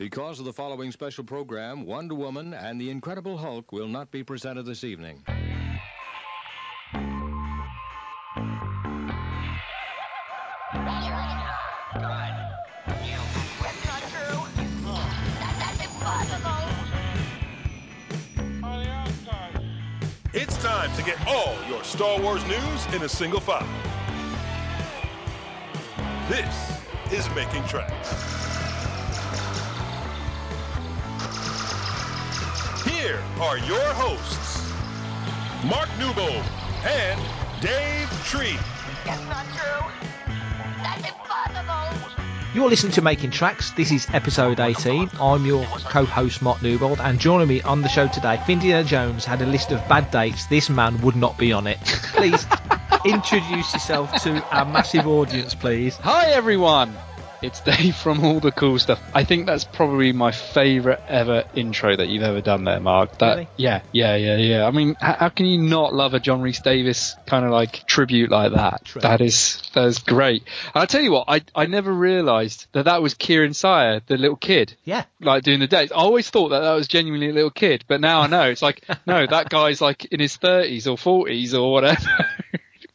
Because of the following special program, Wonder Woman and the Incredible Hulk will not be presented this evening. It's time to get all your Star Wars news in a single file. This is Making Tracks. Here are your hosts, Mark Newbold and Dave Tree. That's not true. That's impossible. You're listening to Making Tracks. This is episode 18. I'm your co-host Mark Newbold, and joining me on the show today, if Indiana Jones had a list of bad dates, this man would not be on it. Please introduce yourself to our massive audience, please. Hi everyone! It's Dave from All the Cool Stuff. I think that's probably my favourite ever intro that you've ever done there, Mark. That, Really? Yeah, yeah, yeah, yeah. I mean, how, how can you not love a John Rhys-Davies kind of like tribute like that? True. That is that is great. And I tell you what, I I never realised that that was Kieran Sire, the little kid. Yeah. Like doing the dates. I always thought that that was genuinely a little kid, but now I know it's like no, that guy's like in his thirties or forties or whatever.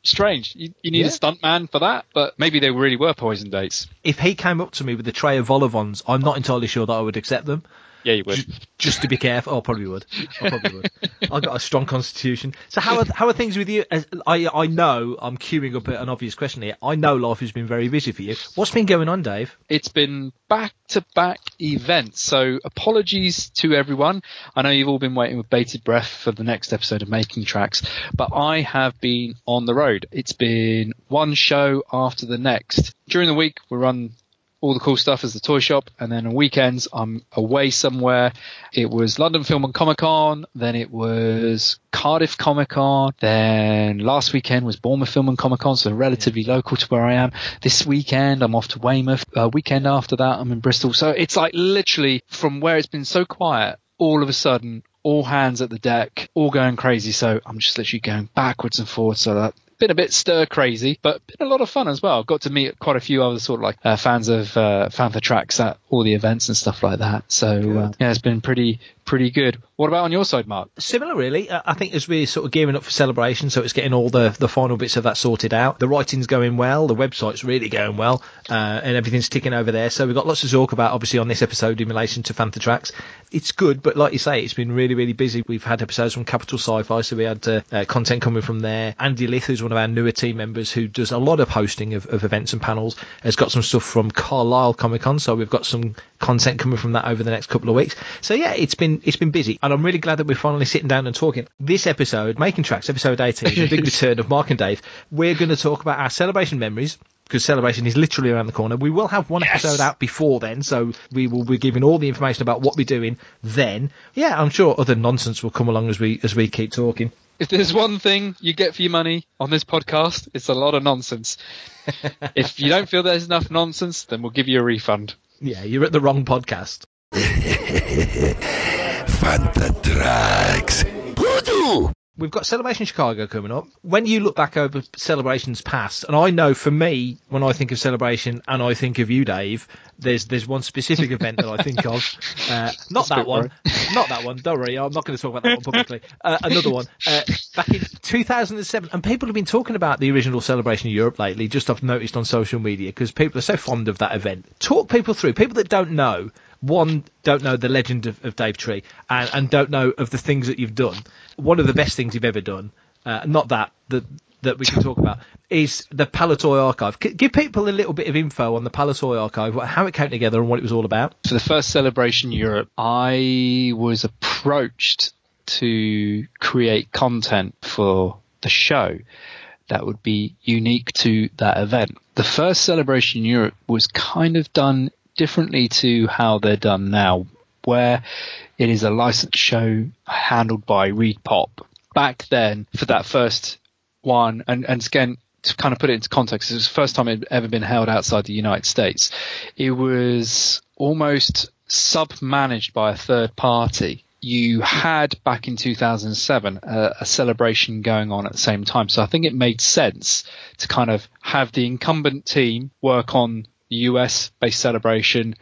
Strange. You, you need Yeah. a stunt man for that, but maybe they really were poison dates. If he came up to me with a tray of vol-au-vents, I'm not entirely sure that I would accept them. Yeah, you would. Just, just to be careful. Oh, I probably would. I probably would. I've got a strong constitution. So how are, how are things with you? As, I I know I'm queuing up an obvious question here. I know life has been very busy for you. What's been going on, Dave? It's been back to back events. So apologies to everyone. I know you've all been waiting with bated breath for the next episode of Making Tracks, but I have been on the road. It's been one show after the next. During the week, we run all the cool stuff as the toy shop, and then on weekends I'm away somewhere. It was London Film and Comic Con, then it was Cardiff Comic Con, then last weekend was Bournemouth Film and Comic Con, so relatively local to where I am. This weekend I'm off to Weymouth. Uh, weekend after that I'm in Bristol. So it's like literally from where it's been so quiet, all of a sudden all hands at the deck, all going crazy. So I'm just literally going backwards and forwards. So that been a bit stir crazy, but been a lot of fun as well. Got to meet quite a few other sort of like uh, fans of uh, Fantha tracks at all the events and stuff like that. So uh, yeah, it's been pretty pretty good. What about on your side, Mark? Similar, really. Uh, I think as we're sort of gearing up for celebration, so it's getting all the, the final bits of that sorted out. The writing's going well, the website's really going well, uh, and everything's ticking over there. So we've got lots to talk about, obviously, on this episode in relation to Fantha Tracks. It's good, but like you say, it's been really, really busy. We've had episodes from Capital Sci-Fi, so we had uh, uh, content coming from there. Andy Lith, who's one of our newer team members, who does a lot of hosting of, of events and panels, has got some stuff from Carlisle Comic Con, so we've got some content coming from that over the next couple of weeks. So yeah, it's been it's been busy, and I'm really glad that we're finally sitting down and talking. This episode, Making Tracks, episode 18, the big return of Mark and Dave. We're going to talk about our celebration memories. Because celebration is literally around the corner. We will have one episode out before then, so we will be giving all the information about what we're doing then. Yeah, I'm sure other nonsense will come along as we as we keep talking. If there's one thing you get for your money on this podcast, it's a lot of nonsense. if you don't feel there's enough nonsense, then we'll give you a refund. Yeah, you're at the wrong podcast. Fantha Tracks. Voodoo! We've got Celebration Chicago coming up. When you look back over celebrations past, and I know for me, when I think of celebration and I think of you, Dave, there's there's one specific event that I think of. Uh, not that bit one, not that one. Don't worry, I'm not going to talk about that one publicly. Uh, another one uh, back in 2007, and people have been talking about the original Celebration in Europe lately. Just I've noticed on social media because people are so fond of that event. Talk people through. People that don't know. One don't know the legend of, of Dave Tree and, and don't know of the things that you've done. One of the best things you've ever done, uh, not that that that we can talk about, is the Palitoy Archive. Give people a little bit of info on the Palitoy Archive, how it came together, and what it was all about. For the first Celebration Europe, I was approached to create content for the show that would be unique to that event. The first Celebration Europe was kind of done differently to how they're done now, where it is a licensed show handled by Reed Pop. Back then, for that first one, and, and again, to kind of put it into context, it was the first time it had ever been held outside the United States. It was almost sub-managed by a third party. You had back in 2007 a, a celebration going on at the same time, so I think it made sense to kind of have the incumbent team work on US based celebration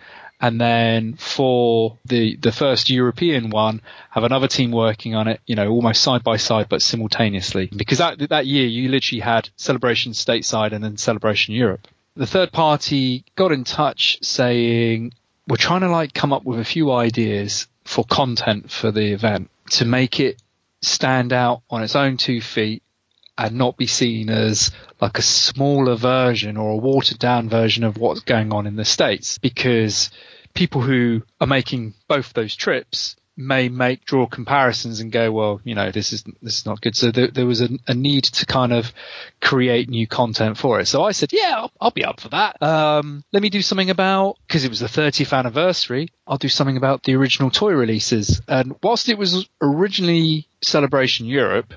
and then for the the first European one, have another team working on it, you know, almost side by side but simultaneously. Because that that year you literally had Celebration stateside and then Celebration Europe. The third party got in touch saying we're trying to like come up with a few ideas for content for the event to make it stand out on its own two feet and not be seen as like a smaller version or a watered down version of what's going on in the States because people who are making both those trips may make draw comparisons and go, well, you know, this is this is not good. So there, there was a, a, need to kind of create new content for it. So I said, yeah, I'll, I'll be up for that. Um, let me do something about because it was the 30th anniversary. I'll do something about the original toy releases. And whilst it was originally Celebration Europe,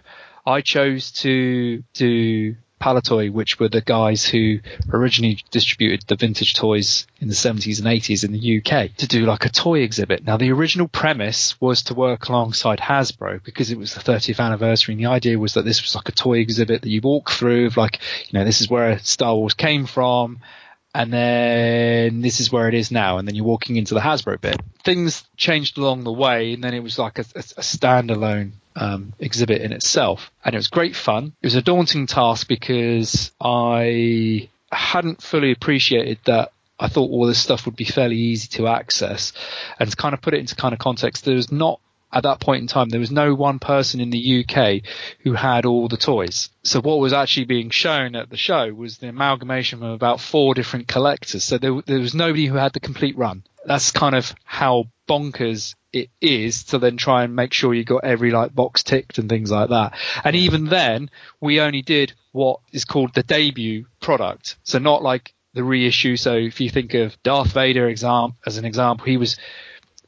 I chose to do Palitoy, which were the guys who originally distributed the vintage toys in the 70s and 80s in the UK, to do like a toy exhibit. Now, the original premise was to work alongside Hasbro because it was the 30th anniversary, and the idea was that this was like a toy exhibit that you walk through of like, you know, this is where Star Wars came from, and then this is where it is now, and then you're walking into the Hasbro bit. Things changed along the way, and then it was like a, a, a standalone um, exhibit in itself, and it was great fun. It was a daunting task because I hadn't fully appreciated that. I thought all this stuff would be fairly easy to access, and to kind of put it into kind of context, there was not at that point in time, there was no one person in the UK who had all the toys. So what was actually being shown at the show was the amalgamation of about four different collectors. So there, there was nobody who had the complete run. That's kind of how bonkers it is to then try and make sure you got every like box ticked and things like that. And even then, we only did what is called the debut product. So not like the reissue. So if you think of Darth Vader exam- as an example, he was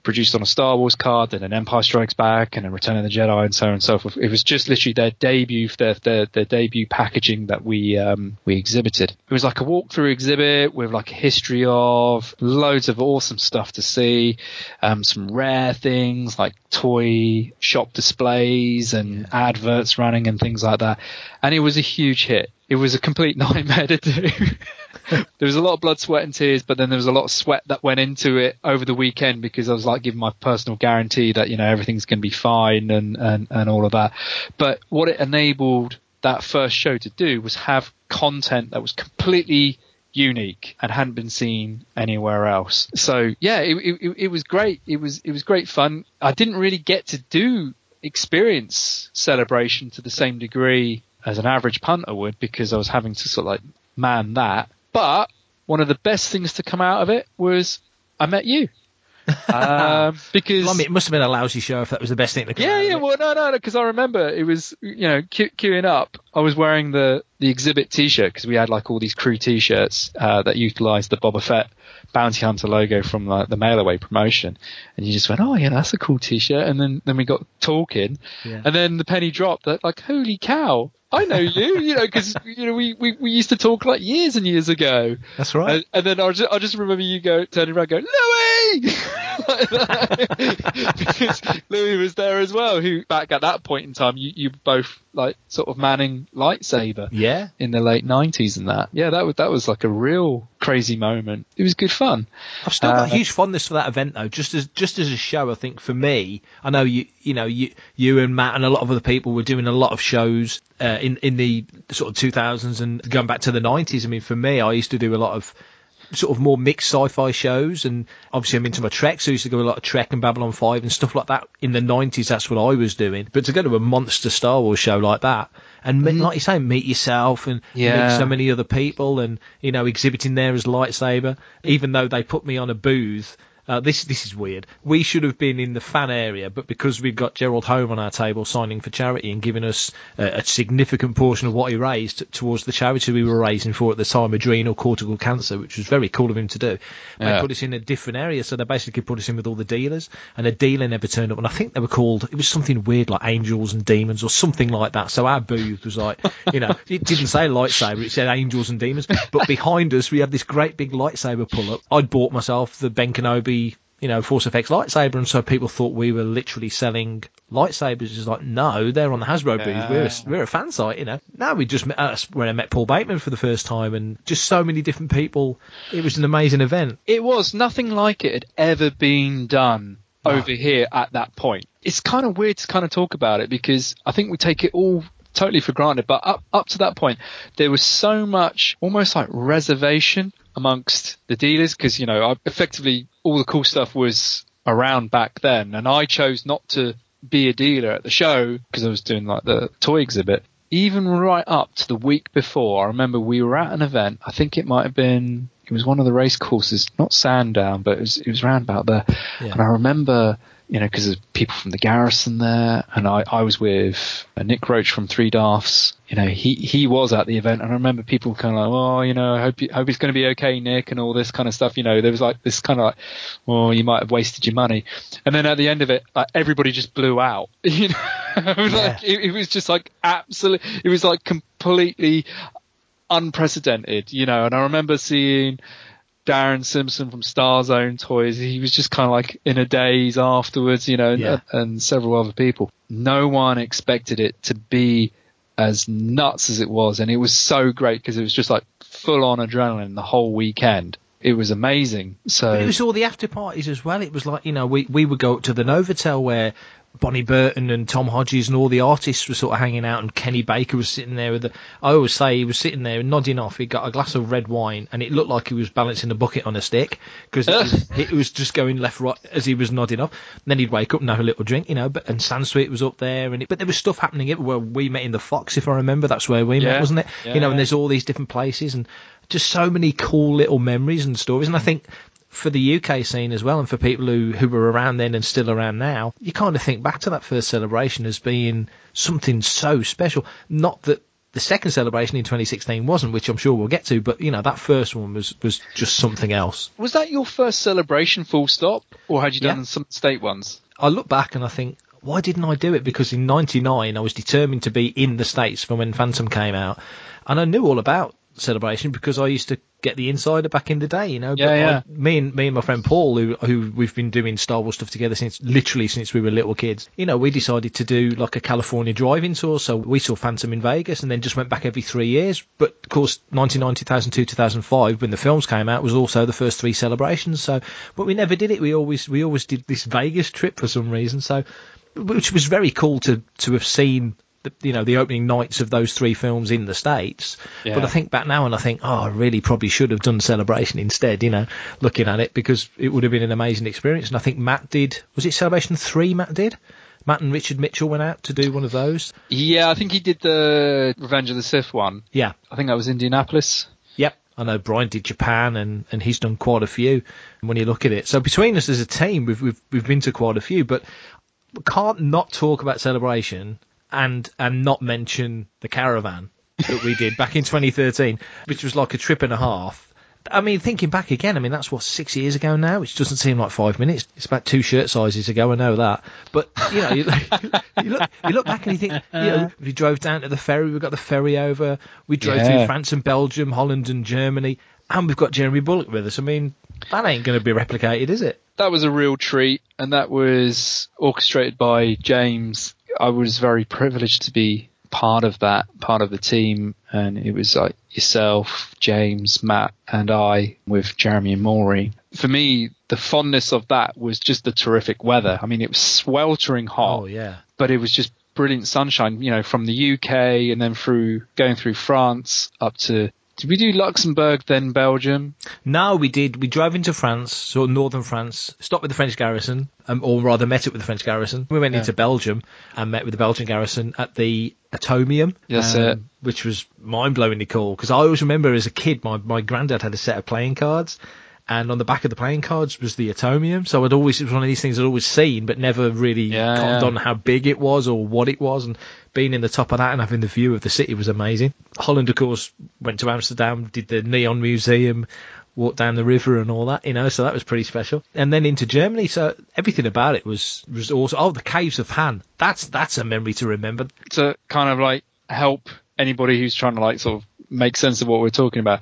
produced on a Star Wars card, then an Empire Strikes Back, and a Return of the Jedi, and so on and so forth. It was just literally their debut, their their, their debut packaging that we um, we exhibited. It was like a walkthrough exhibit with like a history of loads of awesome stuff to see, um, some rare things like toy shop displays and adverts running and things like that, and it was a huge hit. It was a complete nightmare to do. there was a lot of blood, sweat, and tears, but then there was a lot of sweat that went into it over the weekend because I was like giving my personal guarantee that you know everything's going to be fine and, and and all of that. But what it enabled that first show to do was have content that was completely unique and hadn't been seen anywhere else. So yeah, it, it, it was great. It was it was great fun. I didn't really get to do experience celebration to the same degree as an average punter would because I was having to sort of like man that. But one of the best things to come out of it was I met you. um, because I mean, it must have been a lousy show if that was the best thing to come yeah, yeah. Well, no, no, because I remember it was you know que- queuing up. I was wearing the the exhibit T-shirt because we had like all these crew T-shirts uh, that utilised the Boba Fett bounty hunter logo from like, the mail away promotion, and you just went, oh yeah, that's a cool T-shirt. And then then we got talking, Yeah. and then the penny dropped that like holy cow. I know you, you know, because you know we, we, we used to talk like years and years ago. That's right. And, and then I just, I just remember you go turning around, going that. because Louis was there as well. Who back at that point in time, you you both like sort of manning lightsaber yeah. in the late nineties and that. Yeah, that was that was like a real crazy moment. It was good fun. I've still got Uh, huge fondness for that event though. Just as just as a show, I think for me, I know you you know you you and Matt and a lot of other people were doing a lot of shows uh, in in the sort of 2000s and going back to the 90s. I mean, for me, I used to do a lot of sort of more mixed sci-fi shows and obviously I'm into my Trek so I used to go a lot of Trek and Babylon 5 and stuff like that. In the 90s that's what I was doing. But to go to a monster Star Wars show like that and meet- mm-hmm. like you say meet yourself and Yeah. meet so many other people and you know exhibiting there as lightsaber even though they put me on a booth uh, this this is weird. We should have been in the fan area, but because we've got Gerald Home on our table signing for charity and giving us uh, a significant portion of what he raised towards the charity we were raising for at the time, adrenal cortical cancer, which was very cool of him to do. They put us in a different area, so they basically put us in with all the dealers, and a dealer never turned up, and I think they were called. It was something weird like Angels and Demons or something like that. So our booth was like, you know, it didn't say lightsaber, it said Angels and Demons, but behind us we had this great big lightsaber pull up. I'd bought myself the Ben Kenobi you know, Force FX lightsaber, and so people thought we were literally selling lightsabers. It's like, no, they're on the Hasbro booth. We're a, we're a fan site, you know. Now we just met that's when I met Paul Bateman for the first time, and just so many different people. It was an amazing event. It was nothing like it had ever been done over here at that point. It's kind of weird to kind of talk about it because I think we take it all totally for granted. But up up to that point, there was so much almost like reservation amongst the dealers because you know I, effectively all the cool stuff was around back then, and I chose not to be a dealer at the show because I was doing like the toy exhibit. Even right up to the week before, I remember we were at an event. I think it might have been it was one of the race courses, not Sandown, but it was it was round about there. Yeah. And I remember, you know, because there's people from the garrison there, and I, I was with uh, Nick Roach from Three Daffs. You know, he he was at the event, and I remember people kind of like, oh, you know, I hope you, hope it's going to be okay, Nick, and all this kind of stuff. You know, there was like this kind of like, well, you might have wasted your money, and then at the end of it, like everybody just blew out. You know, like it, it was just like absolutely, it was like completely unprecedented, you know. And I remember seeing Darren Simpson from Star Zone Toys. He was just kind of like in a daze afterwards, you know, and, Yeah. Uh, and several other people. No one expected it to be as nuts as it was, and it was so great because it was just like full on adrenaline the whole weekend. It was amazing. So But it was all the after parties as well. It was like, you know, we, we would go up to the Novotel where Bonnie Burton and Tom Hodges and all the artists were sort of hanging out and Kenny Baker was sitting there with the, I always say he was sitting there nodding off. He got a glass of red wine and it looked like he was balancing a bucket on a stick because it, was- it was just going left, right as he was nodding off. And then he'd wake up and have a little drink, you know, but, and Sansweet was up there and it, but there was stuff happening everywhere. We met in the Fox, if I remember. That's where we met, wasn't it? Yeah, you know, and there's all these different places and just so many cool little memories and stories. And I think for the UK scene as well, and for people who, who were around then and still around now, you kind of think back to that first celebration as being something so special. Not that the second celebration in 2016 wasn't, which I'm sure we'll get to, but you know that first one was was just something else. was that your first celebration, full stop, or had you done Yeah. some state ones? I look back and I think, why didn't I do it? Because in '99 I was determined to be in the states for when Phantom came out, and I knew all about celebration because I used to get the insider back in the day, you know. Yeah, but yeah. I, me and me and my friend Paul, who who we've been doing Star Wars stuff together since literally since we were little kids. You know, we decided to do like a California drive-in tour, so we saw Phantom in Vegas and then just went back every three years. But of course, 99, 2002, 2005, when the films came out, was also the first three celebrations. So, but we never did it. We always we always did this Vegas trip for some reason. So, which was very cool to to have seen. The, you know the opening nights of those three films in the states, Yeah. but I think back now and I think, oh, I really probably should have done Celebration instead. You know, looking at it because it would have been an amazing experience. And I think Matt did. Was it Celebration three? Matt did. Matt and Richard Mitchell went out to do one of those. Yeah, I think he did the Revenge of the Sith one. Yeah, I think that was Indianapolis. Yep. I know Brian did Japan and, and he's done quite a few when you look at it. So between us as a team, we've, we've, we've been to quite a few, but can't not talk about celebration and, and not mention the caravan that we did back in 2013, which was like a trip and a half. I mean, thinking back again, I mean, that's what, six years ago now, which doesn't seem like five minutes. It's about two shirt sizes ago, I know that. But, you know, you, you, look, you look back and you think, you know, we drove down to the ferry, we got the ferry over, we drove Yeah. through France and Belgium, Holland and Germany, and we've got Jeremy Bulloch with us. I mean, that ain't going to be replicated, is it? That was a real treat, and that was orchestrated by James. I was very privileged to be part of that, part of the team, and it was like yourself, James, Matt, and I with Jeremy and Maury. For me, the fondness of that was just the terrific weather. I mean, it was sweltering hot. Oh, yeah. but it was just brilliant sunshine, you know, from the UK and then through going through France up to did we do Luxembourg then Belgium? No, we did. We drove into France, so northern France, stopped with the French garrison, um, or rather met it with the French garrison. We went into Belgium and met with the Belgian garrison at the Atomium. That's um. Which was mind-blowingly cool because I always remember as a kid, my, my granddad had a set of playing cards. And on the back of the playing cards was the Atomium, so I'd always it was one of these things I'd always seen, but never really Yeah, cottoned yeah. on how big it was or what it was. And being in the top of that and having the view of the city was amazing. Holland, of course, went to Amsterdam, did the Neon Museum, walked down the river and all that, you know, so that was pretty special. And then into Germany, so everything about it was was awesome. Oh, the caves of Han, that's that's a memory to remember. To kind of like help anybody who's trying to like sort of make sense of what we're talking about.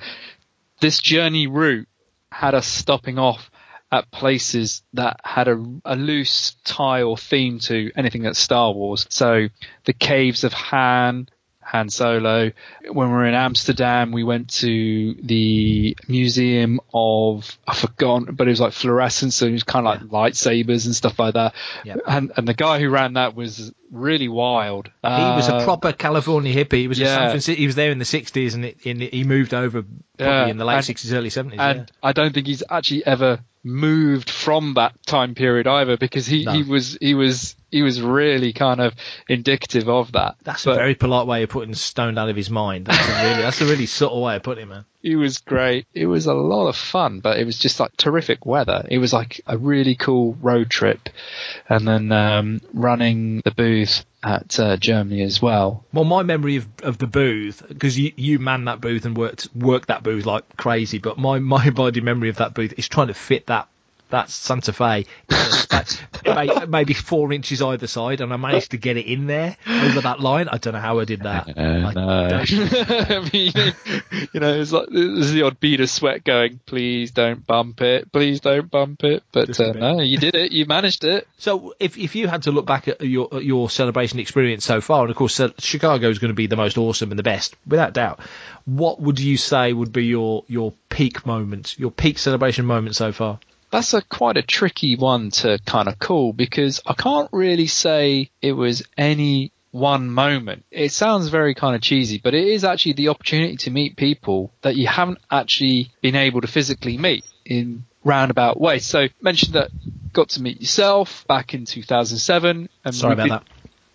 This journey route had us stopping off at places that had a, a loose tie or theme to anything that's Star Wars. So the caves of Han, Han Solo. When we were in Amsterdam, we went to the Museum of I forgot, but it was like fluorescence, so it was kind of like lightsabers and stuff like that. Yeah. And and the guy who ran that was really wild. He was a Uh, proper California hippie. He was in yeah. San Francisco. He was there in the '60s, and it, in, he moved over probably Yeah, in the late and- '60s, early '70s. and yeah. I don't think he's actually ever moved from that time period either because he, No. he was he was he was really kind of indicative of that. That's But a very polite way of putting stoned out of his mind. That's a really, that's a really subtle way of putting it, man. It was great. It was a lot of fun, but it was just like terrific weather. It was like a really cool road trip, and then um, running the booth at uh, Germany as well. Well, my memory of, of the booth, because you, you manned that booth and worked worked that booth like crazy, but my my body memory of that booth is trying to fit that that Santa Fe that- maybe four inches either side, and I managed to get it in there over that line. I don't know how I did that. I don't- I mean, you know, it's like there's the odd bead of sweat going. Please don't bump it. Please don't bump it. But uh, no, you did it. You managed it. So, if if you had to look back at your at your celebration experience so far, and of course uh, Chicago is going to be the most awesome and the best, without doubt. What would you say would be your your peak moment, your peak celebration moment so far? That's a quite a tricky one to kind of call because I can't really say it was any one moment. It sounds very kind of cheesy, but it is actually the opportunity to meet people that you haven't actually been able to physically meet in roundabout ways. So mentioned that got to meet yourself back in 2007. And Sorry about been- that.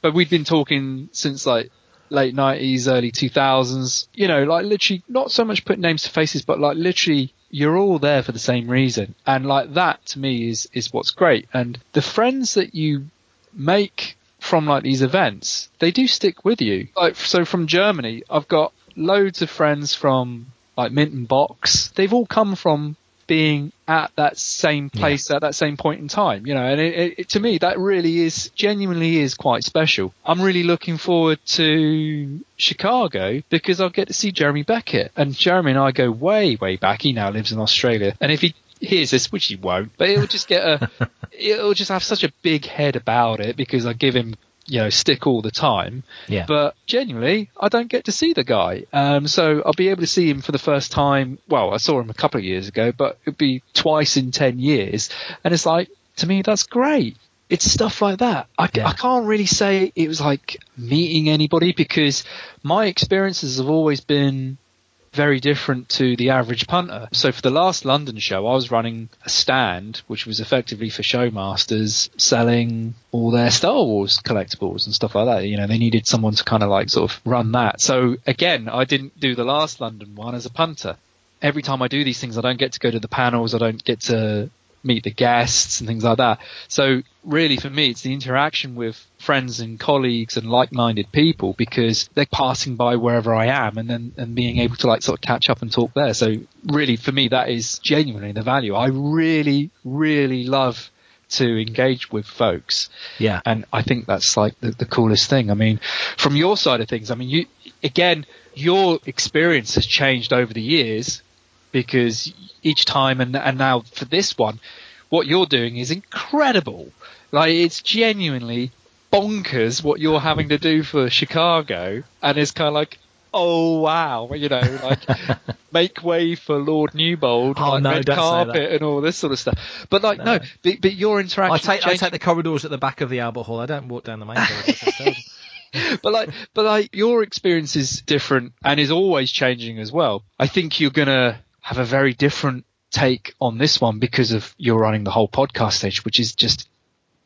but we'd been talking since like late nineties, early two thousands. You know, like literally not so much putting names to faces, but like literally you're all there for the same reason. And like that to me is is what's great. And the friends that you make from like these events, they do stick with you. Like so from Germany, I've got loads of friends from like Mint in Box. They've all come from being at that same place at that same point in time, you know, and it, it, to me that really is genuinely is quite special. I'm really looking forward to Chicago because I'll get to see Jeremy Beckett and Jeremy and I go way, way back. He now lives in Australia and if he hears this, which he won't, but it'll just get a, it'll just have such a big head about it because I give him, you know, stick all the time. Yeah. But genuinely, I don't get to see the guy. Um, so I'll be able to see him for the first time. Well, I saw him a couple of years ago, but it'd be twice in 10 years. And it's like, to me, that's great. It's stuff like that. I, Yeah. I can't really say it was like meeting anybody because my experiences have always been very different to the average punter. So for the last London show, I was running a stand, which was effectively for showmasters selling all their Star Wars collectibles and stuff like that. You know, they needed someone to kind of like sort of run that. So again, I didn't do the last London one as a punter. Every time I do these things, I don't get to go to the panels. I don't get to meet the guests and things like that. So really for me, it's the interaction with friends and colleagues and like-minded people because they're passing by wherever I am and then and being able to like sort of catch up and talk there. So really for me, that is genuinely the value. I really, really love to engage with folks. Yeah. And I think that's like the, the coolest thing. I mean, from your side of things, I mean, you, again, your experience has changed over the years because each time and, and now for this one, what you're doing is incredible. Like it's genuinely bonkers what you're having to do for Chicago and it's kind of like, oh wow, you know, like make way for Lord Newbold, Oh, like no, red carpet and all this sort of stuff. But like, no, No. but, but your interaction. I take I take the corridors at the back of the Albert Hall. I don't walk down the main corridor. but like, but like, your experience is different and is always changing as well. I think you're gonna have a very different take on this one because of you're running the whole podcast stage, which is just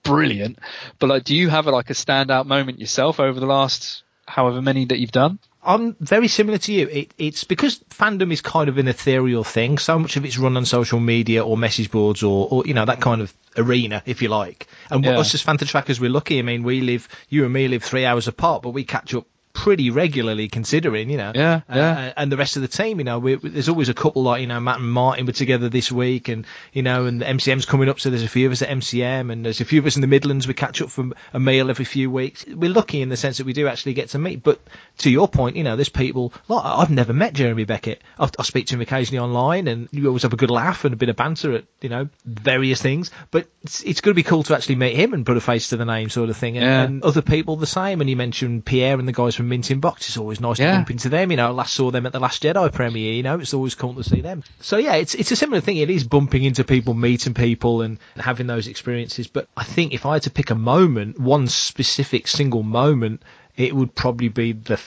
brilliant. But like, do you have like a standout moment yourself over the last however many that you've done? I'm very similar to you. It, it's because fandom is kind of an ethereal thing. So much of it's run on social media or message boards or, or you know that kind of arena, if you like. And Yeah. us as Fanta trackers, we're lucky. I mean, we live, you and me live three hours apart, but we catch up pretty regularly, considering you know, Yeah, uh, yeah. and the rest of the team. You know, we, we- there's always a couple like you know Matt and Martin were together this week, and you know, and the MCM's coming up, so there's a few of us at MCM, and there's a few of us in the Midlands. We catch up for a meal every few weeks. We're lucky in the sense that we do actually get to meet. But to your point, you know, there's people like I've never met Jeremy Beckett. I, I speak to him occasionally online, and you always have a good laugh and a bit of banter at you know various things. But it's, it's going to be cool to actually meet him and put a face to the name, sort of thing. And, Yeah. and other people the same. And you mentioned Pierre and the guys from In Box. It's always nice to bump into them. You know, I last saw them at the Last Jedi premiere. You know, it's always cool to see them. So yeah, it's it's a similar thing. It is bumping into people, meeting people, and having those experiences. But I think if I had to pick a moment, one specific single moment, it would probably be the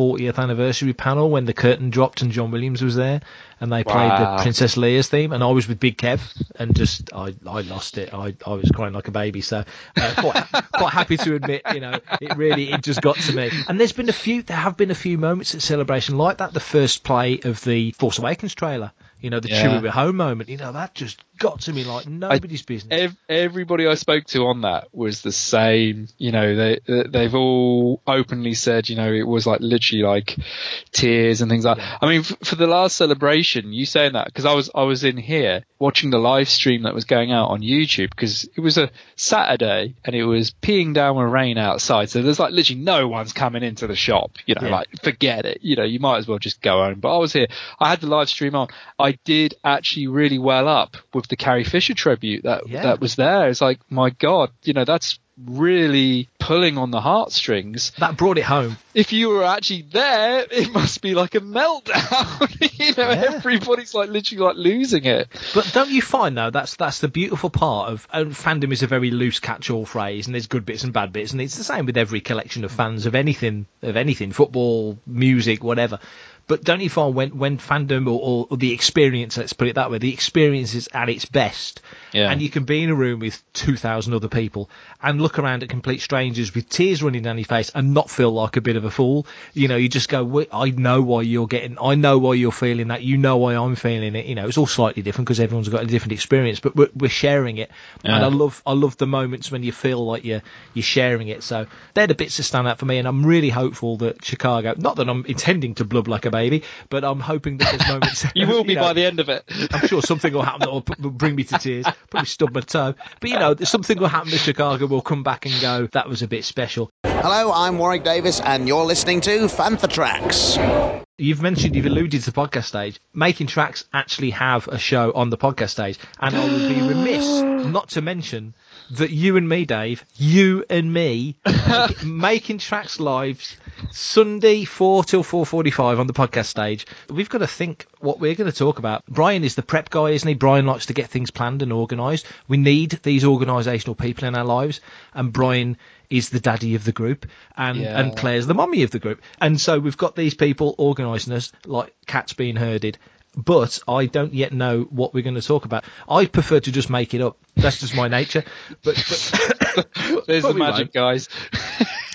40th anniversary panel when the curtain dropped and John Williams was there and they played Wow. the Princess Leia's theme and I was with Big Kev and just I, I lost it I, I was crying like a baby so uh, quite, quite happy to admit you know it really it just got to me and there's been a few there have been a few moments at celebration like that the first play of the Force Awakens trailer you know the Yeah. Chewie we're home moment you know that just got to me like nobody's business Ev- everybody I spoke to on that was the same. You know, they they've all openly said, you know, it was like literally like tears and things like. I mean, f- for the last celebration, you saying that because I was I was in here watching the live stream that was going out on YouTube because it was a Saturday and it was peeing down with rain outside, so there's like literally no one's coming into the shop. You know, Yeah. like forget it. You know, you might as well just go home. But I was here. I had the live stream on. I did actually really well up with the Carrie Fisher tribute that Yeah. that was there. It's like, my God, you know, that's really pulling on the heartstrings. that brought it home If you were actually there, it must be like a meltdown. you know, Yeah. everybody's like literally like losing it. But don't you find though that's that's the beautiful part of and fandom is a very loose catch-all phrase, and there's good bits and bad bits, and it's the same with every collection of fans of anything of anything, football, music, whatever. But don't you find when when fandom or, or, or the experience, let's put it that way, the experience is at its best, Yeah. and you can be in a room with two thousand other people and look around at complete strangers with tears running down your face and not feel like a bit of a fool. You know, you just go, I know why you're getting, I know why you're feeling that, you know why I'm feeling it. You know, it's all slightly different because everyone's got a different experience, but we're, we're sharing it. And I love, I love the moments when you feel like you're, you're sharing it. So they're the bits that stand out for me. And I'm really hopeful that Chicago, not that I'm intending to blub like a baby, but I'm hoping that there's moments. You will be know, by the end of it. I'm sure something will happen that will, will bring me to tears. Probably stub my toe. But you know, something will happen to Chicago. We'll come back and go, that was a bit special. Hello, I'm Warwick Davis, and you're listening to Fantha Tracks. You've mentioned, you've alluded to the podcast stage. Making tracks actually have a show on the podcast stage, and I would be remiss not to mention that you and me, Dave, you and me, making tracks live Sunday four till four forty-five on the podcast stage. We've got to think what we're going to talk about. Brian is the prep guy, isn't he? Brian likes to get things planned and organised. We need these organisational people in our lives, and Brian is the daddy of the group, and Yeah. and Claire's the mummy of the group. And so we've got these people organising us like cats being herded. But I don't yet know what we're going to talk about. I prefer to just make it up. That's just my nature. But, but There's the magic, guys.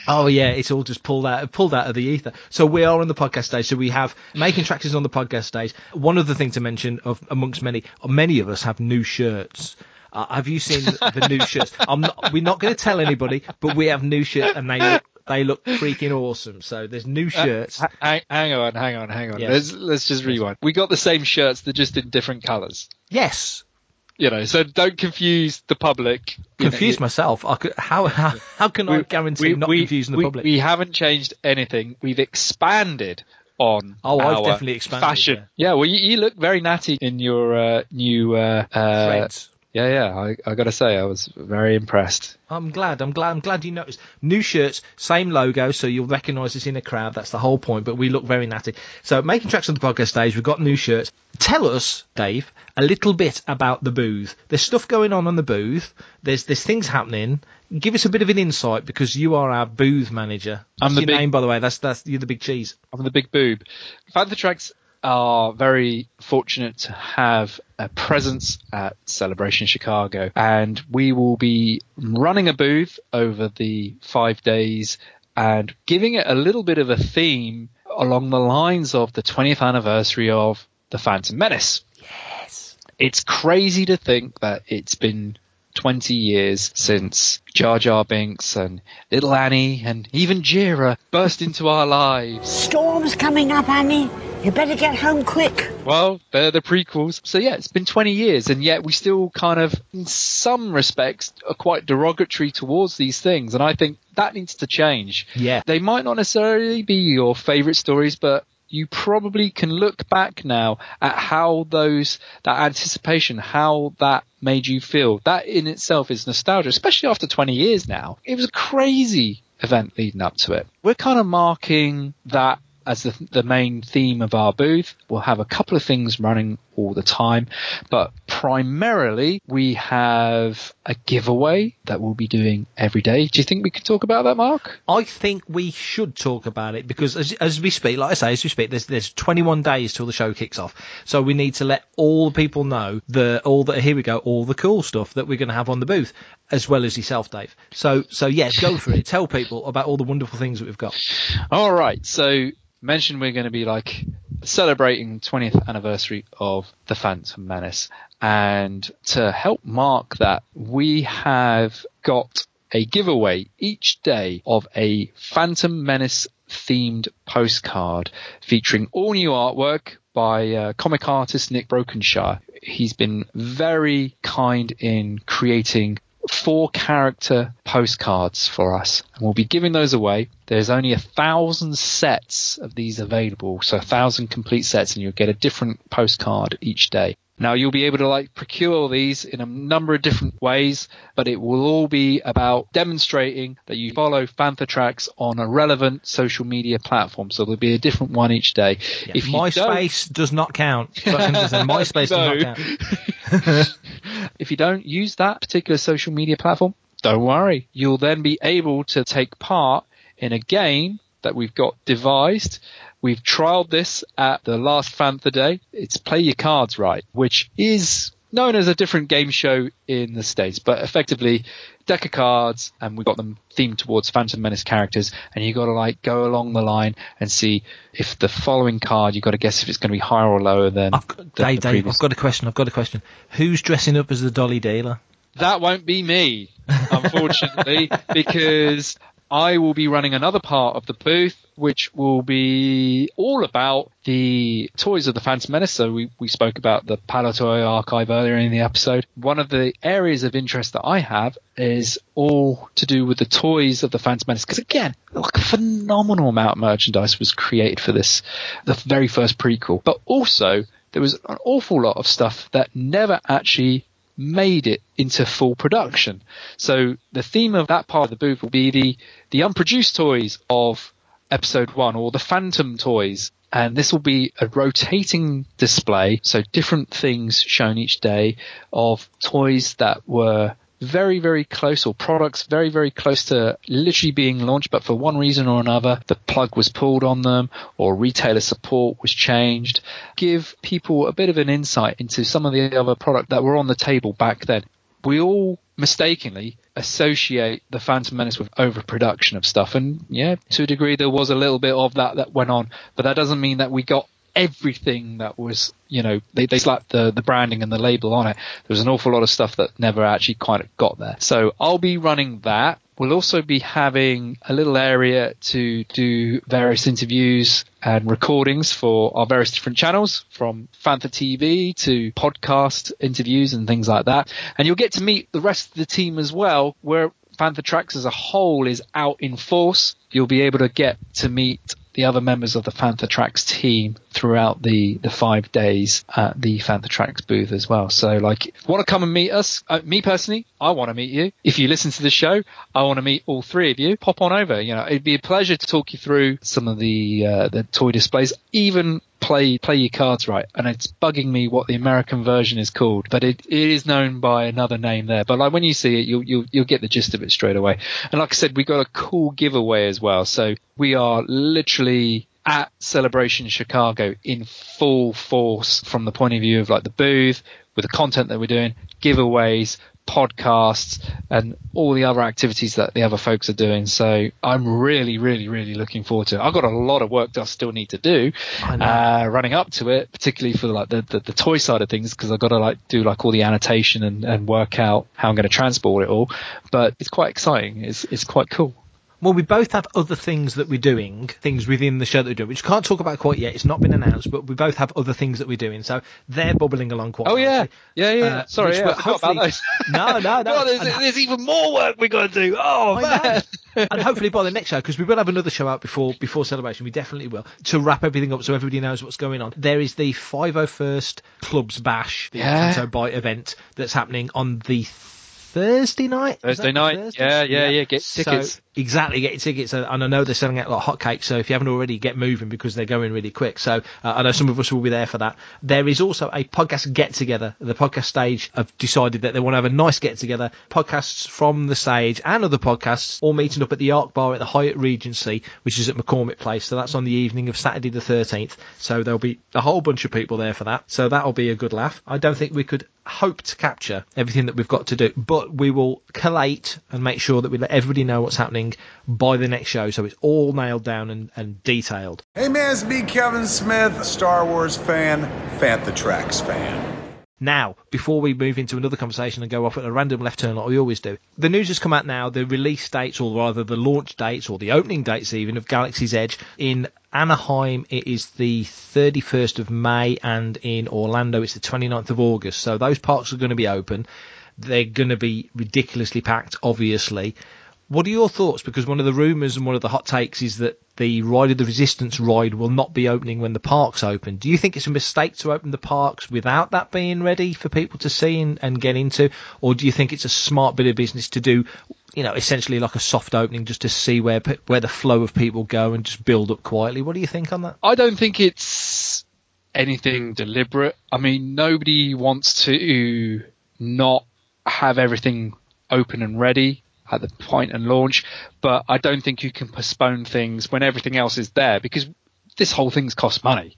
Oh yeah, it's all just pulled out pulled out of the ether. So we are on the podcast stage. So we have making tracks is on the podcast stage. One other thing to mention, of amongst many, many of us have new shirts. Uh, have you seen the new shirts? I'm not, we're not going to tell anybody, but we have new shirts and they they look freaking awesome. So there's new shirts. Ha- hang, hang on, hang on, hang on. Yes. Let's let's just rewind. We got the same shirts, they're just in different colours. Yes, You know, so don't confuse the public. Confuse know, myself. I could, how, how how can I guarantee not confusing the we- public? We haven't changed anything. We've expanded on. Oh, I've definitely expanded, Fashion. Yeah, well, you, you look very natty in your uh, new. Uh, uh, Threads. Yeah, yeah. I, I got to say, I was very impressed. I'm glad. I'm glad. I'm glad you noticed. New shirts, same logo, so you'll recognise us in a crowd. That's the whole point. But we look very natty. So making tracks on the podcast stage, we've got new shirts. Tell us, Dave, a little bit about the booth. There's stuff going on on the booth. There's there's things happening. Give us a bit of an insight because you are our booth manager. I'm the your big- name, by the way. That's that's you're the big cheese. I'm the big boob. Fantha Tracks are very fortunate to have a presence at Celebration Chicago, and we will be running a booth over the five days and giving it a little bit of a theme along the lines of the 20th anniversary of the Phantom Menace. Yes. It's crazy to think that it's been 20 years since Jar Jar Binks and Little Annie and even Jira burst into our lives. Storm's coming up, Annie. You better get home quick. Well, they're the prequels. So yeah, it's been 20 years and yet we still kind of, in some respects, are quite derogatory towards these things. And I think that needs to change. Yeah. They might not necessarily be your favorite stories, but you probably can look back now at how those, that anticipation, how that made you feel. That in itself is nostalgia, especially after 20 years now. It was a crazy event leading up to it. We're kind of marking that as the, the main theme of our booth. We'll have a couple of things running all the time, but primarily we have a giveaway that we'll be doing every day. Do you think we could talk about that, Mark? I think we should talk about it because as, as we speak, like I say, as we speak, there's there's 21 days till the show kicks off. So we need to let all the people know the all the here we go, all the cool stuff that we're going to have on the booth, as well as yourself, Dave. So so yeah, go for it. Tell people about all the wonderful things that we've got. All right. So mentioned we're going to be like celebrating 20th anniversary of the Phantom Menace. And to help mark that, we have got a giveaway each day of a Phantom Menace themed postcard featuring all new artwork by uh, comic artist Nick Brokenshire. He's been very kind in creating four character postcards for us and we'll be giving those away. There's only a thousand sets of these available so a thousand complete sets and you'll get a different postcard each day now you'll be able to like procure these in a number of different ways, but it will all be about demonstrating that you follow Fantha Tracks on a relevant social media platform. So there'll be a different one each day. Yeah, If MySpace does not count. So I'm just saying, MySpace No. does not count. if you don't use that particular social media platform, don't worry. You'll then be able to take part in a game that we've got devised. We've trialed this at the last Fantha Day. It's Play Your Cards Right, which is known as a different game show in the States, but effectively deck of cards and we've got them themed towards Phantom Menace characters and you've got to like go along the line and see if the following card, you've got to guess if it's going to be higher or lower than I've got, the, Dave, the Dave. I've got a question. I've got a question. Who's dressing up as the dolly dealer? That won't be me, unfortunately, because I will be running another part of the booth, which will be all about the toys of the Phantom Menace. So we, we spoke about the Palitoy archive earlier in the episode. One of the areas of interest that I have is all to do with the toys of the Phantom Menace. Because again, like a phenomenal amount of merchandise was created for this, the very first prequel. But also, there was an awful lot of stuff that never actually made it into full production. So the theme of that part of the booth will be the the unproduced toys of episode one or the phantom toys. And this will be a rotating display, so different things shown each day of toys that were very, very close or products very, very close to literally being launched, but for one reason or another, the plug was pulled on them or retailer support was changed. Give people a bit of an insight into some of the other product that were on the table back then. We all mistakenly associate the Phantom Menace with overproduction of stuff. And yeah, to a degree, there was a little bit of that that went on, but that doesn't mean that we got everything that was, you know, they, they slapped the, the branding and the label on it. There was an awful lot of stuff that never actually quite got there. So I'll be running that. We'll also be having a little area to do various interviews and recordings for our various different channels from Fantha TV to podcast interviews and things like that. And you'll get to meet the rest of the team as well where Fantha Tracks as a whole is out in force. You'll be able to get to meet the other members of the Fantha Tracks team throughout the, the five days at the Fantha Tracks booth as well. So, like, want to come and meet us? Uh, me personally, I want to meet you. If you listen to the show, I want to meet all three of you. Pop on over. You know, it'd be a pleasure to talk you through some of the uh, the toy displays, even play play your cards right. And it's bugging me what the American version is called, but it, it is known by another name there. But like when you see it, you'll you'll you'll get the gist of it straight away. And like I said, we got a cool giveaway as well. So we are literally at Celebration Chicago in full force from the point of view of like the booth with the content that we're doing, giveaways, podcasts, and all the other activities that the other folks are doing. So I'm really, really, really looking forward to it. I've got a lot of work that I still need to do, uh, running up to it, particularly for like the, the, the toy side of things, because I've got to like do like all the annotation and, and work out how I'm going to transport it all. But it's quite exciting. It's, it's quite cool. Well, we both have other things that we're doing, things within the show that we're doing, which we can't talk about quite yet. It's not been announced, but we both have other things that we're doing. So they're bubbling along quite Oh yeah, yeah, yeah. Uh, Sorry, yeah, I about hopefully- those. No, no, no. God, there's, And- there's even more work we've got to do. Oh man. and hopefully by the next show, because we will have another show out before before celebration, we definitely will to wrap everything up so everybody knows what's going on. There is the 501st Clubs Bash, the Yeah. Bite event that's happening on the Thursday night. Thursday night. Thursday? Yeah, yeah, yeah. Get So- tickets. Exactly, get your tickets, and I know they're selling out like hotcakes. So if you haven't already, get moving because they're going really quick. So uh, I know some of us will be there for that. There is also a podcast get together. The podcast stage have decided that they want to have a nice get together. Podcasts from the stage and other podcasts all meeting up at the Arc Bar at the Hyatt Regency, which is at McCormick Place. So that's on the evening of Saturday the 13th. So there'll be a whole bunch of people there for that. So that'll be a good laugh. I don't think we could hope to capture everything that we've got to do, but we will collate and make sure that we let everybody know what's happening by the next show. So it's all nailed down and, and detailed. Hey man, it's me, Kevin Smith, Star Wars fan, Fantha Tracks fan. Now, before we move into another conversation and go off at a random left turn like we always do, the news has come out now, the release dates, or rather the launch dates, or the opening dates even, of Galaxy's Edge. In Anaheim, it is the 31st of May, and in Orlando, it's the 29th of August. So those parks are going to be open. They're going to be ridiculously packed, obviously. What are your thoughts? Because one of the rumours and one of the hot takes is that the Ride of the Resistance ride will not be opening when the parks open. Do you think it's a mistake to open the parks without that being ready for people to see and, and get into? Or do you think it's a smart bit of business to do, you know, essentially like a soft opening just to see where where the flow of people go and just build up quietly? What do you think on that? I don't think it's anything deliberate. I mean, nobody wants to not have everything open and ready at the point and launch, but I don't think you can postpone things when everything else is there because this whole thing's cost money.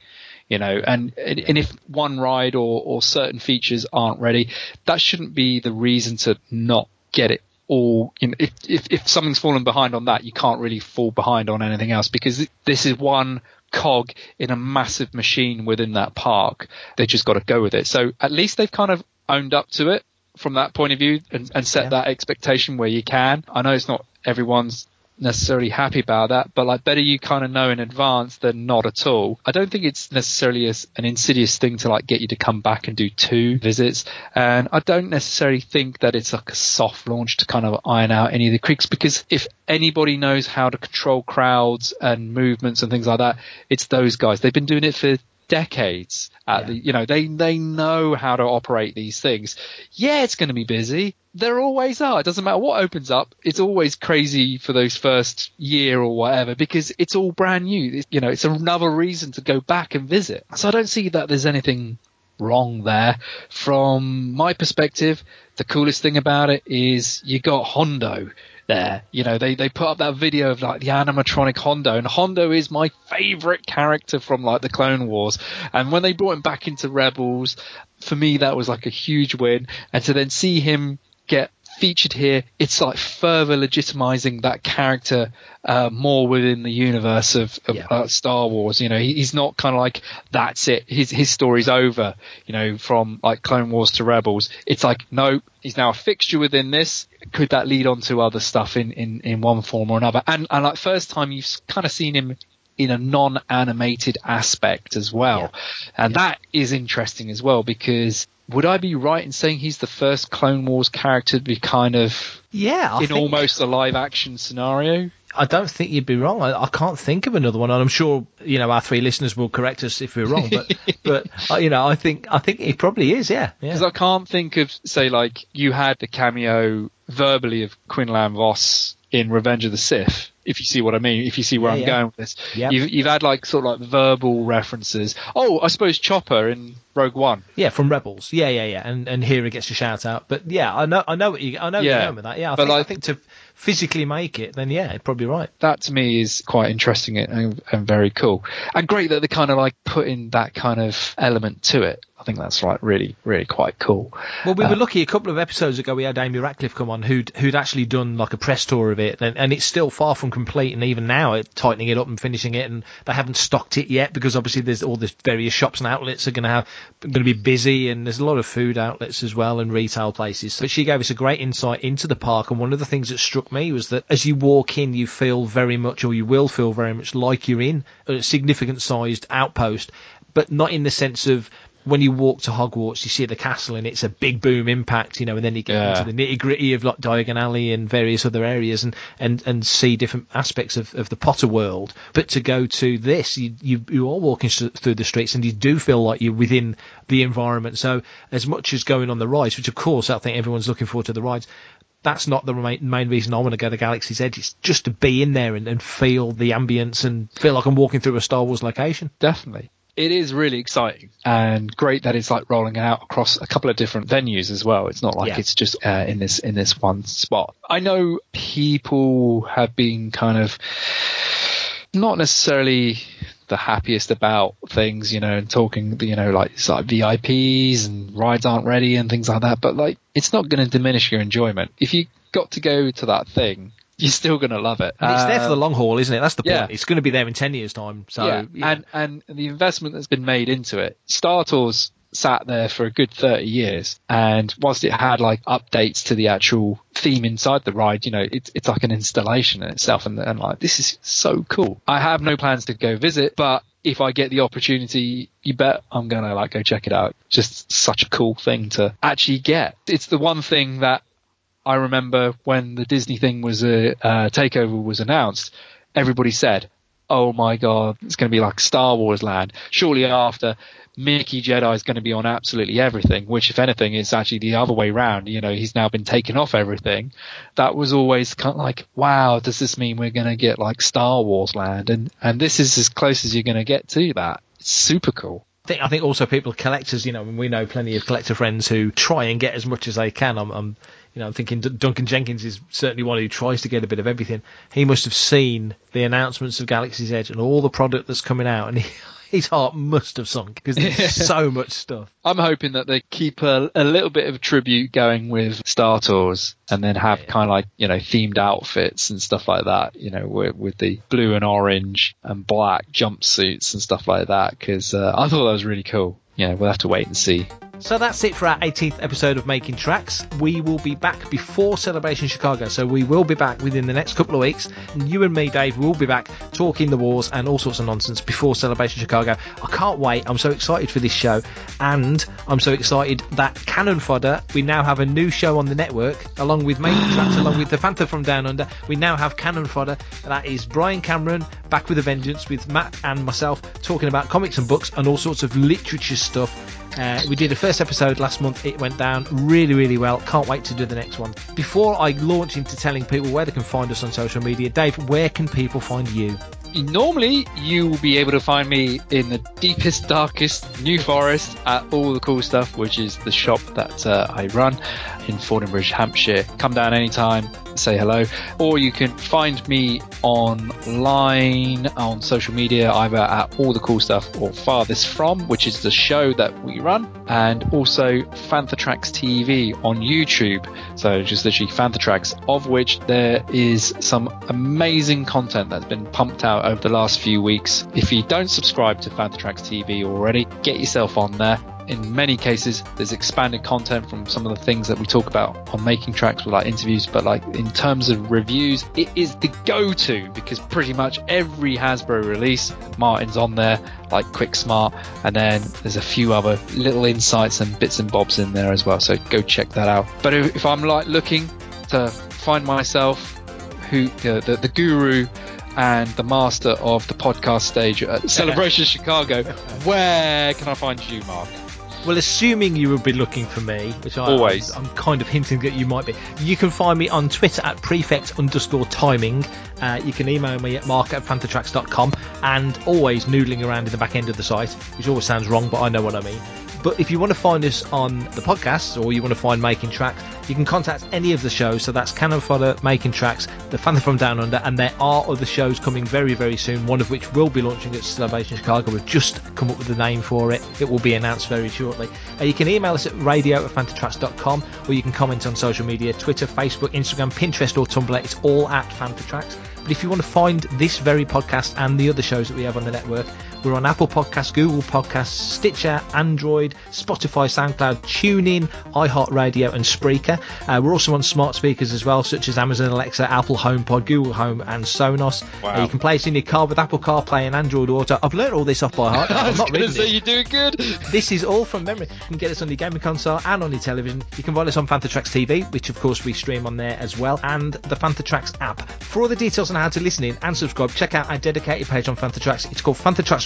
You know, and and if one ride or, or certain features aren't ready, that shouldn't be the reason to not get it all. You know, if, if if something's fallen behind on that, you can't really fall behind on anything else because this is one cog in a massive machine within that park. They just got to go with it. So at least they've kind of owned up to it from that point of view and, and set Yeah. that expectation where you can. I know it's not everyone's necessarily happy about that, but like better you kind of know in advance than not at all. I don't think it's necessarily as an insidious thing to like get you to come back and do two visits. And I don't necessarily think that it's like a soft launch to kind of iron out any of the creaks because if anybody knows how to control crowds and movements and things like that, it's those guys. They've been doing it for decades at Yeah. the you know they they know how to operate these things. Yeah it's going to be busy. There always are. It doesn't matter what opens up. It's always crazy for those first year or whatever because it's all brand new. It's- you know it's another reason to go back and visit. So i don't see that there's anything wrong there. From my perspective the coolest thing about it is you got Hondo there. You know, they, they put up that video of like the animatronic Hondo and Hondo is my favorite character from like the Clone Wars. And when they brought him back into Rebels, for me that was like a huge win. And to then see him get featured here, it's like further legitimizing that character uh, more within the universe of, of Yeah. uh, Star Wars. You know, he, he's not kind of like that's it. His his story's over. You know, from like Clone Wars to Rebels, it's like no, he's now a fixture within this. Could that lead on to other stuff in in in one form or another? And and like first time you've kind of seen him in a non-animated aspect as well, and that is interesting as well because. Would I be right in saying he's the first Clone Wars character to be kind of Yeah, I in think- almost a live action scenario? I don't think you'd be wrong. I, I can't think of another one, and I'm sure you know our three listeners will correct us if we're wrong. But but uh, you know, I think I think it probably is. Yeah, Because yeah. I can't think of, say, like you had the cameo verbally of Quinlan Vos in Revenge of the Sith if you see what I mean, if you see where Yeah, I'm yeah. going with this. Yep. You've, you've had like sort of like verbal references. Oh, I suppose Chopper in Rogue One. Yeah, from Rebels. Yeah, yeah, yeah. And and Hera gets a shout out. But yeah, I know I know what you I know Yeah. you're going with that. Yeah, I But think, I think to physically make it, then yeah, probably right. That to me is quite interesting and, and very cool. And great that they kind of like put in that kind of element to it. I think that's like really, really quite cool. Well, we Uh, were lucky a couple of episodes ago. We had Amy Ratcliffe come on, who'd who'd actually done like a press tour of it, and, and it's still far from complete. And even now, it, tightening it up and finishing it, and they haven't stocked it yet because obviously there's all the various shops and outlets are going to have going to be busy, and there's a lot of food outlets as well and retail places. But she gave us a great insight into the park, and one of the things that struck me was that as you walk in, you feel very much, or you will feel very much like you're in a significant sized outpost, but not in the sense of when you walk to Hogwarts, you see the castle and it's a big boom impact, you know, and then you get Yeah. into the nitty gritty of like Diagon Alley and various other areas and, and, and see different aspects of, of the Potter world. But to go to this, you, you, you are walking through the streets and you do feel like you're within the environment. So as much as going on the rides, which of course I think everyone's looking forward to the rides, that's not the main, reason I want to go to Galaxy's Edge. It's just to be in there and, and feel the ambience and feel like I'm walking through a Star Wars location. Definitely. It is really exciting and great that it's like rolling out across a couple of different venues as well. It's not like Yeah. it's just uh, in this in this one spot. I know people have been kind of not necessarily the happiest about things, you know, and talking, you know, like it's like VIPs and rides aren't ready and things like that. But like, it's not going to diminish your enjoyment. If you got to go to that thing, you're still going to love it. And it's there for Um, the long haul, isn't it? That's the point. yeah. It's going to be there in 10 years' time. So, yeah, yeah. and and the investment that's been made into it. Star Tours sat there for a good 30 years and whilst it had like updates to the actual theme inside the ride you know it's it's like an installation in itself and, and like this is so cool i have no plans to go visit but if i get the opportunity you bet i'm gonna like go check it out just such a cool thing to actually get it's the one thing that I remember when the Disney thing was a uh, takeover was announced, everybody said, "Oh my god, it's going to be like Star Wars land." Shortly after, Mickey Jedi is going to be on absolutely everything, which, if anything, is actually the other way round. You know, he's now been taken off everything. That was always kind of like, wow, does this mean we're going to get like Star Wars land? And and this is as close as you're going to get to that. It's super cool. I think, I think also people, collectors, you know, we know plenty of collector friends who try and get as much as they can. I'm, I'm you know, I'm thinking D- Duncan Jenkins is certainly one who tries to get a bit of everything. He must have seen the announcements of Galaxy's Edge and all the product that's coming out, and he, his heart must have sunk because there's so much stuff. I'm hoping that they keep a, a little bit of tribute going with Star Tours and then have kind of like, you know, themed outfits and stuff like that, you know, with, with the blue and orange and black jumpsuits and stuff like that. Cause, uh, I thought that was really cool. You know, we'll have to wait and see. So that's it for our 18th episode of Making Tracks. We will be back before Celebration Chicago, so we will be back within the next couple of weeks. And you and me, Dave, will be back talking the wars and all sorts of nonsense before Celebration Chicago. I can't wait. I'm so excited for this show, and I'm so excited that Cannon Fodder. We now have a new show on the network, along with Making Tracks, along with the Fantha from Down Under. We now have Cannon Fodder. That is Brian Cameron back with a vengeance with Matt and myself talking about comics and books and all sorts of literature stuff. Uh, we did a first episode last month. It went down really, really well. Can't wait to do the next one. Before I launch into telling people where they can find us on social media, Dave, where can people find you? Normally, you will be able to find me in the deepest, darkest New Forest at All the Cool Stuff, which is the shop that uh, I run in Fordingbridge, Hampshire. Come down anytime, say hello, or you can find me online on social media, either at All the Cool Stuff or Farthest From, which is the show that we run, and also Fantha Tracks TV on YouTube. So just literally Fantha Tracks, of which there is some amazing content that's been pumped out over the last few weeks. If you don't subscribe to Fantha Tracks TV already, get yourself on there. In many cases, there's expanded content from some of the things that we talk about on making tracks with like interviews, but like in terms of reviews, it is the go-to because pretty much every Hasbro release, Martin's on there, like Quick Smart, and then there's a few other little insights and bits and bobs in there as well. So go check that out. But if, I'm like looking to find myself, who the, the, the guru and the master of the podcast stage at Celebration Chicago, where can I find you, Mark? Well, assuming you would be looking for me, which I, Always. I'm, I'm kind of hinting that you might be, you can find me on Twitter at prefect underscore timing. Uh, you can email me at mark at fanthatracks.com and always noodling around in the back end of the site, which always sounds wrong, but I know what I mean. But if you want to find us on the podcast or you want to find Making Tracks, you can contact any of the shows. So that's Cannon Fodder, Making Tracks, The Fantha from Down Under, and there are other shows coming very, very soon. One of which will be launching at Celebration Chicago. We've just come up with the name for it. It will be announced very shortly. Uh, you can email us at radio at fanthatracks.com or you can comment on social media Twitter, Facebook, Instagram, Pinterest, or Tumblr. It's all at Fantha Tracks. But if you want to find this very podcast and the other shows that we have on the network, we're on Apple Podcasts, Google Podcasts, Stitcher, Android, Spotify, SoundCloud, TuneIn, iHeartRadio, and Spreaker. Uh, we're also on smart speakers as well, such as Amazon Alexa, Apple HomePod, Google Home, and Sonos. Wow. Uh, you can play us in your car with Apple CarPlay and Android Auto. I've learned all this off by heart. I'm not reading it. you're doing good. This is all from memory. You can get us on your gaming console and on your television. You can find us on Fantha Tracks TV, which of course we stream on there as well, and the Fantha Tracks app. For all the details on how to listen in and subscribe, check out our dedicated page on Fantha Tracks. It's called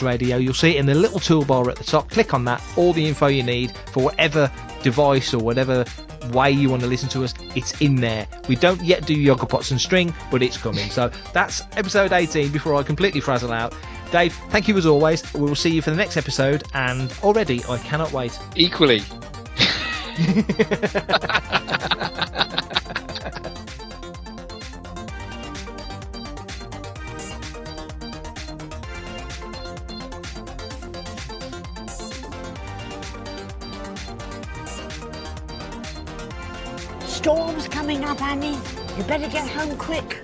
Radio. You'll see it in the little toolbar at the top. Click on that. All the info you need for whatever device or whatever way you want to listen to us, it's in there. We don't yet do Yoga Pots and String, but it's coming. So that's episode 18 before I completely frazzle out. Dave, thank you as always. We will see you for the next episode, and already I cannot wait. Equally. Storm's coming up, Annie. You better get home quick.